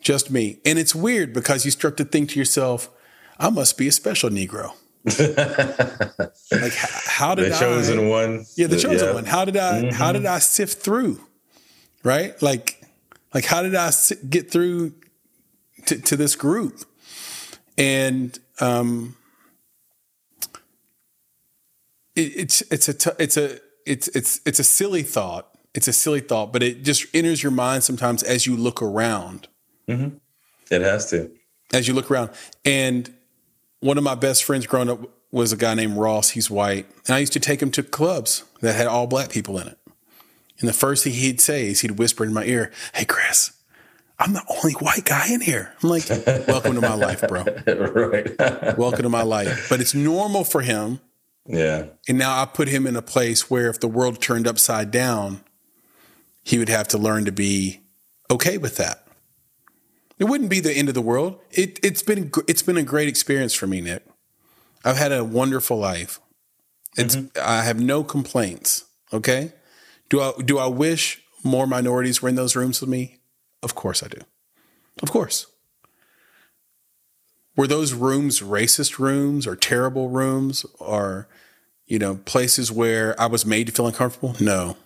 Just me. And it's weird because you start to think to yourself, I must be a special Negro. like how did the chosen I, one? Yeah, the chosen yeah. one. How did I mm-hmm. how did I sift through? Right? Like like how did I get through to, to this group? And um it, it's it's a t- it's a it's it's it's a silly thought. It's a silly thought, but it just enters your mind sometimes as you look around. Mm-hmm. It has to. As you look around, and one of my best friends growing up was a guy named Ross. He's white, and I used to take him to clubs that had all black people in it. And the first thing he'd say is he'd whisper in my ear, "Hey, Chris." I'm the only white guy in here. I'm like, welcome to my life, bro. right. welcome to my life. But it's normal for him yeah. And now I put him in a place where if the world turned upside down, he would have to learn to be okay with that. It wouldn't be the end of the world. It, it's been it's been a great experience for me, Nick. I've had a wonderful life. It's mm-hmm. I have no complaints. Okay. Do I do I wish more minorities were in those rooms with me? Of course I do. Of course. Were those rooms racist rooms or terrible rooms or, you know, places where I was made to feel uncomfortable? No.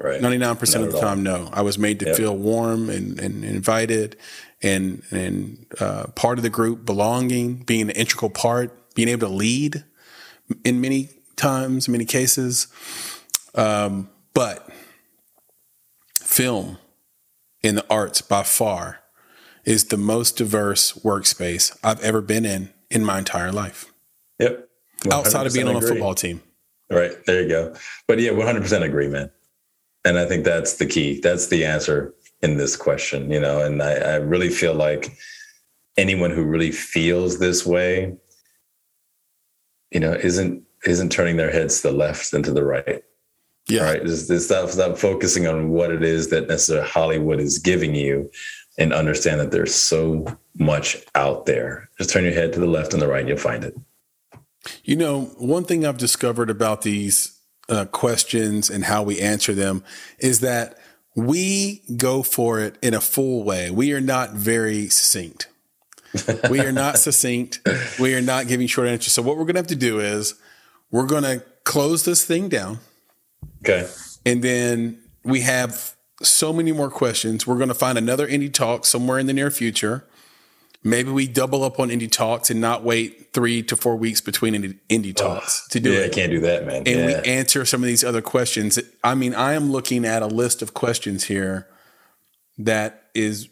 Right. 99% of the time, no. I was made to yep. feel warm and, and invited and, and uh, part of the group, belonging, being an integral part, being able to lead in many times, many cases. Um, but film in the arts by far is the most diverse workspace I've ever been in in my entire life. Yep. Outside of being on agree. a football team. Right. There you go. But yeah, 100% agree, man. And I think that's the key. That's the answer in this question, you know, and I, I really feel like anyone who really feels this way, you know, isn't isn't turning their heads to the left and to the right. Yeah. Right. Just, just stop, stop focusing on what it is that necessarily Hollywood is giving you and understand that there's so much out there. Just turn your head to the left and the right, and you'll find it. You know, one thing I've discovered about these uh, questions and how we answer them is that we go for it in a full way. We are not very succinct. we are not succinct. We are not giving short answers. So what we're going to have to do is we're going to close this thing down. Okay. And then we have so many more questions. We're going to find another indie talk somewhere in the near future. Maybe we double up on indie talks and not wait three to four weeks between indie, indie talks oh, to do yeah, it. I can't do that, man. And yeah. we answer some of these other questions. I mean, I am looking at a list of questions here that is,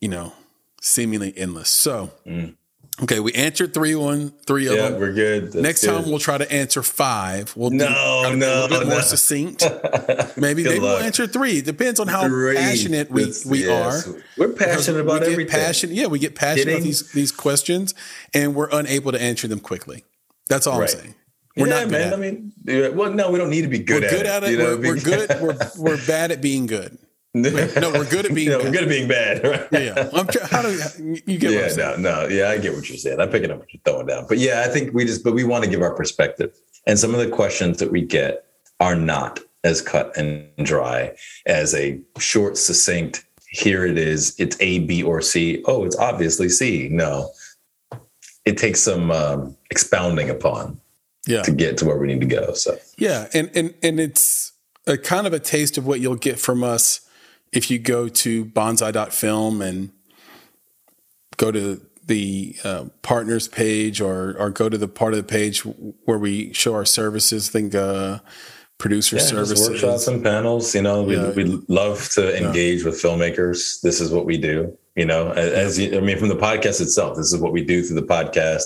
you know, seemingly endless. So, mm. Okay, we answered three one three of yeah, them. we're good. That's Next good. time we'll try to answer five. We'll no, do, no, a little bit no. more succinct. maybe maybe luck. we'll answer three. It depends on how Great. passionate we, we yes. are. We're passionate about we everything. Passionate, yeah, we get passionate Getting? about these these questions, and we're unable to answer them quickly. That's all right. I'm saying. We're yeah, not man. I mean, well, no, we don't need to be good we're at good it. At it. We're, we're good. We're, we're bad at being good no, we're good at being. no, we're good at being bad. Right? Yeah, I'm try- how do you get? Yeah, no, no, yeah, I get what you're saying. I'm picking up what you're throwing down. But yeah, I think we just, but we want to give our perspective, and some of the questions that we get are not as cut and dry as a short, succinct. Here it is. It's A, B, or C. Oh, it's obviously C. No, it takes some um, expounding upon. Yeah. To get to where we need to go. So yeah, and and and it's a kind of a taste of what you'll get from us if you go to bonsai.film and go to the uh, partners page or or go to the part of the page where we show our services, think uh, producer yeah, services, workshops and panels. You know, we yeah. we love to engage yeah. with filmmakers. This is what we do. You know, as, you, I mean, from the podcast itself, this is what we do through the podcast,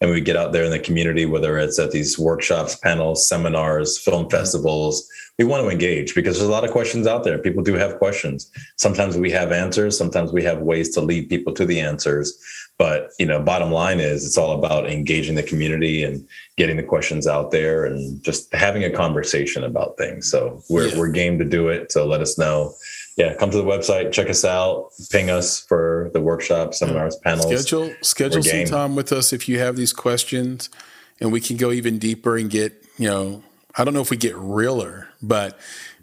and we get out there in the community, whether it's at these workshops, panels, seminars, film mm-hmm. festivals. We want to engage because there's a lot of questions out there. People do have questions. Sometimes we have answers. Sometimes we have ways to lead people to the answers but you know bottom line is it's all about engaging the community and getting the questions out there and just having a conversation about things so we're, yeah. we're game to do it so let us know yeah come to the website check us out ping us for the workshop seminars panels schedule schedule some time with us if you have these questions and we can go even deeper and get you know i don't know if we get realer but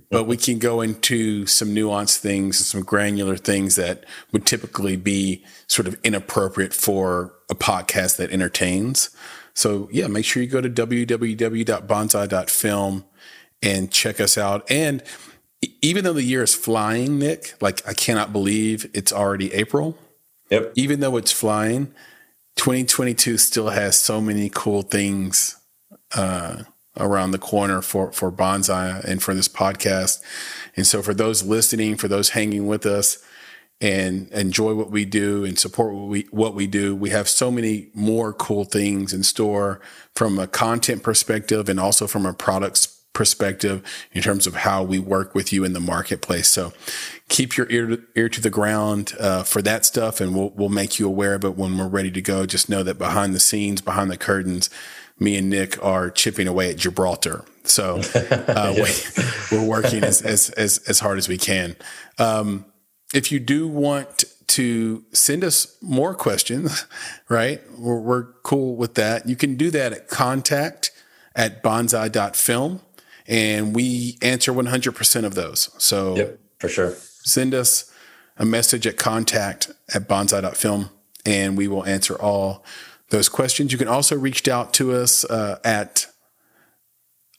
but we can go into some nuanced things and some granular things that would typically be sort of inappropriate for a podcast that entertains. So yeah, make sure you go to www.bonsai.film and check us out. And even though the year is flying, Nick, like I cannot believe it's already April. Yep. Even though it's flying, 2022 still has so many cool things uh, around the corner for for bonsai and for this podcast and so for those listening for those hanging with us and enjoy what we do and support what we what we do we have so many more cool things in store from a content perspective and also from a products perspective in terms of how we work with you in the marketplace so keep your ear to, ear to the ground uh, for that stuff and we'll, we'll make you aware of it when we're ready to go just know that behind the scenes behind the curtains me and Nick are chipping away at Gibraltar. So uh, we, are working as, as, as, as, hard as we can. Um, if you do want to send us more questions, right? We're, we're, cool with that. You can do that at contact at bonsai.film and we answer 100% of those. So yep, for sure. Send us a message at contact at bonsai.film and we will answer all those questions. You can also reach out to us uh, at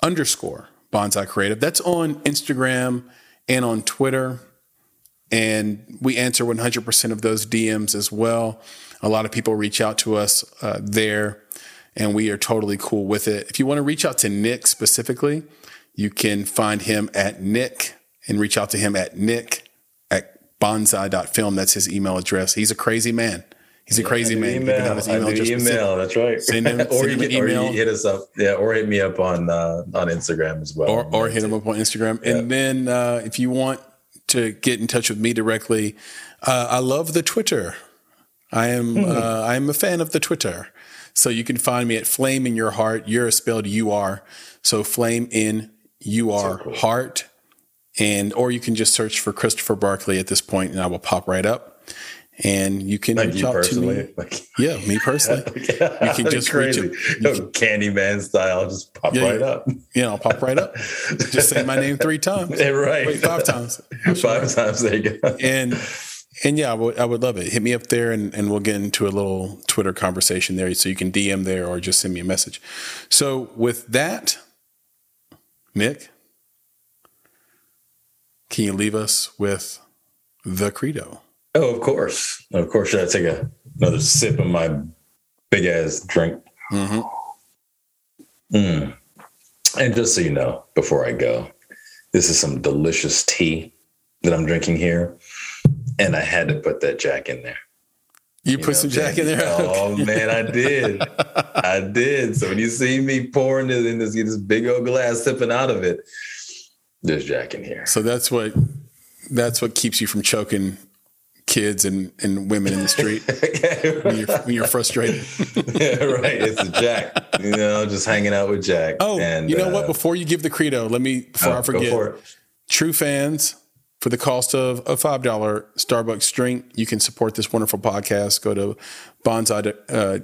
underscore bonsai creative. That's on Instagram and on Twitter. And we answer 100% of those DMs as well. A lot of people reach out to us uh, there, and we are totally cool with it. If you want to reach out to Nick specifically, you can find him at Nick and reach out to him at Nick at bonsai.film. That's his email address. He's a crazy man. He's a crazy man. Email. his email, email. That's right. Send him, or, send him can, email. or hit us up. Yeah, or hit me up on uh, on Instagram as well. Or, or hit him up on Instagram. Yeah. And then uh, if you want to get in touch with me directly, uh, I love the Twitter. I am hmm. uh, I am a fan of the Twitter. So you can find me at Flame in Your Heart. You're spelled U R. So Flame in U R so cool. Heart. And or you can just search for Christopher Barkley at this point, and I will pop right up and you can like reach out to me. Like, yeah, me personally. yeah, you can just crazy. reach it. Candyman style, just pop yeah, right up. Yeah, I'll pop right up. just say my name three times. Yeah, right. Wait, five times. Five times. There you go. And and yeah, I would, I would love it. Hit me up there, and, and we'll get into a little Twitter conversation there. So you can DM there or just send me a message. So with that, Nick, can you leave us with the credo? Oh, of course. Of course. Should I take a, another sip of my big ass drink? Mm-hmm. Mm. And just so you know, before I go, this is some delicious tea that I'm drinking here. And I had to put that Jack in there. You, you put know, some Jack in there? Oh man, I did. I did. So when you see me pouring this in this, this big old glass, sipping out of it, there's Jack in here. So that's what that's what keeps you from choking kids and, and women in the street when, you're, when, you're, frustrated. yeah, right. It's a Jack, you know, just hanging out with Jack. Oh, and, you know uh, what? Before you give the credo, let me, before oh, I forget, true fans, for the cost of a $5 Starbucks drink, you can support this wonderful podcast. Go to bonsai uh,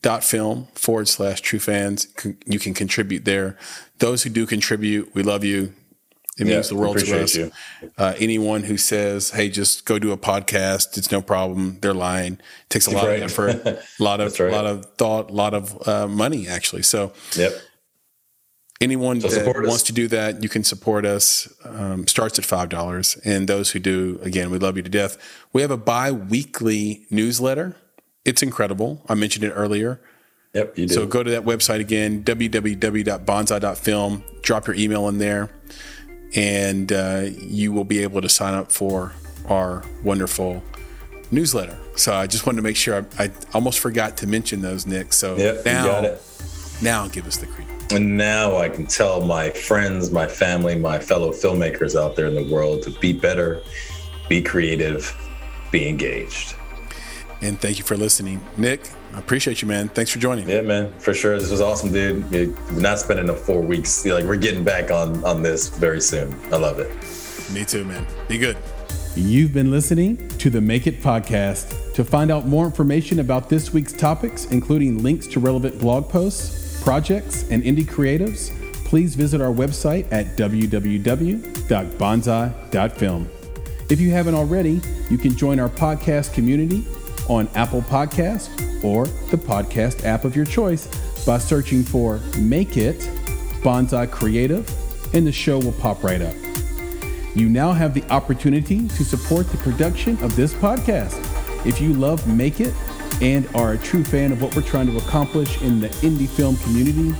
dot film forward slash true fans. You can contribute there. Those who do contribute, we love you. It yeah, means the world to us. Uh, anyone who says, "Hey, just go do a podcast," it's no problem. They're lying. It takes a lot right. of effort, a lot of right. lot of thought, a lot of uh, money actually. So, yep. Anyone so that wants to do that, you can support us. Um, starts at five dollars, and those who do, again, we love you to death. We have a bi-weekly newsletter. It's incredible. I mentioned it earlier. Yep, you do. So go to that website again, www.bonsai.film. Drop your email in there, and uh, you will be able to sign up for our wonderful newsletter. So I just wanted to make sure I, I almost forgot to mention those, Nick. So yep, now, you got it. now give us the cream. And now I can tell my friends, my family, my fellow filmmakers out there in the world to be better, be creative, be engaged. And thank you for listening. Nick, I appreciate you, man. Thanks for joining. Yeah, man, for sure. This was awesome, dude. We're not spending the four weeks. Like we're getting back on on this very soon. I love it. Me too, man. Be good. You've been listening to the Make It podcast. To find out more information about this week's topics, including links to relevant blog posts, projects, and indie creatives, please visit our website at www.bonsai.film. If you haven't already, you can join our podcast community on Apple Podcast or the podcast app of your choice by searching for Make It Bonsai Creative, and the show will pop right up. You now have the opportunity to support the production of this podcast. If you love Make It and are a true fan of what we're trying to accomplish in the indie film community,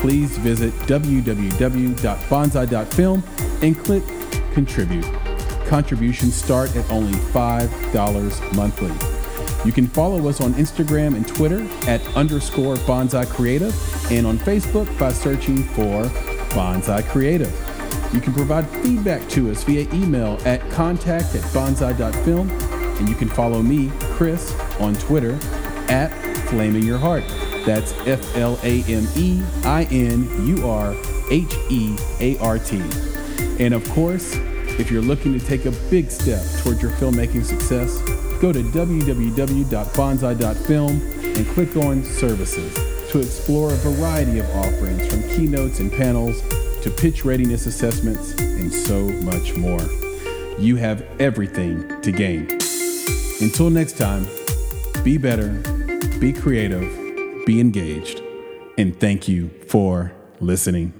please visit www.bonsai.film and click contribute. Contributions start at only $5 monthly. You can follow us on Instagram and Twitter at underscore bonsai creative and on Facebook by searching for bonsai creative. You can provide feedback to us via email at contact at bonsai.film and you can follow me, Chris, on Twitter at Flame in Your Heart. That's F L A M E I N U R H E A R T. And of course, if you're looking to take a big step toward your filmmaking success, go to www.bonsai.film and click on Services to explore a variety of offerings from keynotes and panels to pitch readiness assessments and so much more. You have everything to gain. Until next time, be better, be creative, be engaged, and thank you for listening.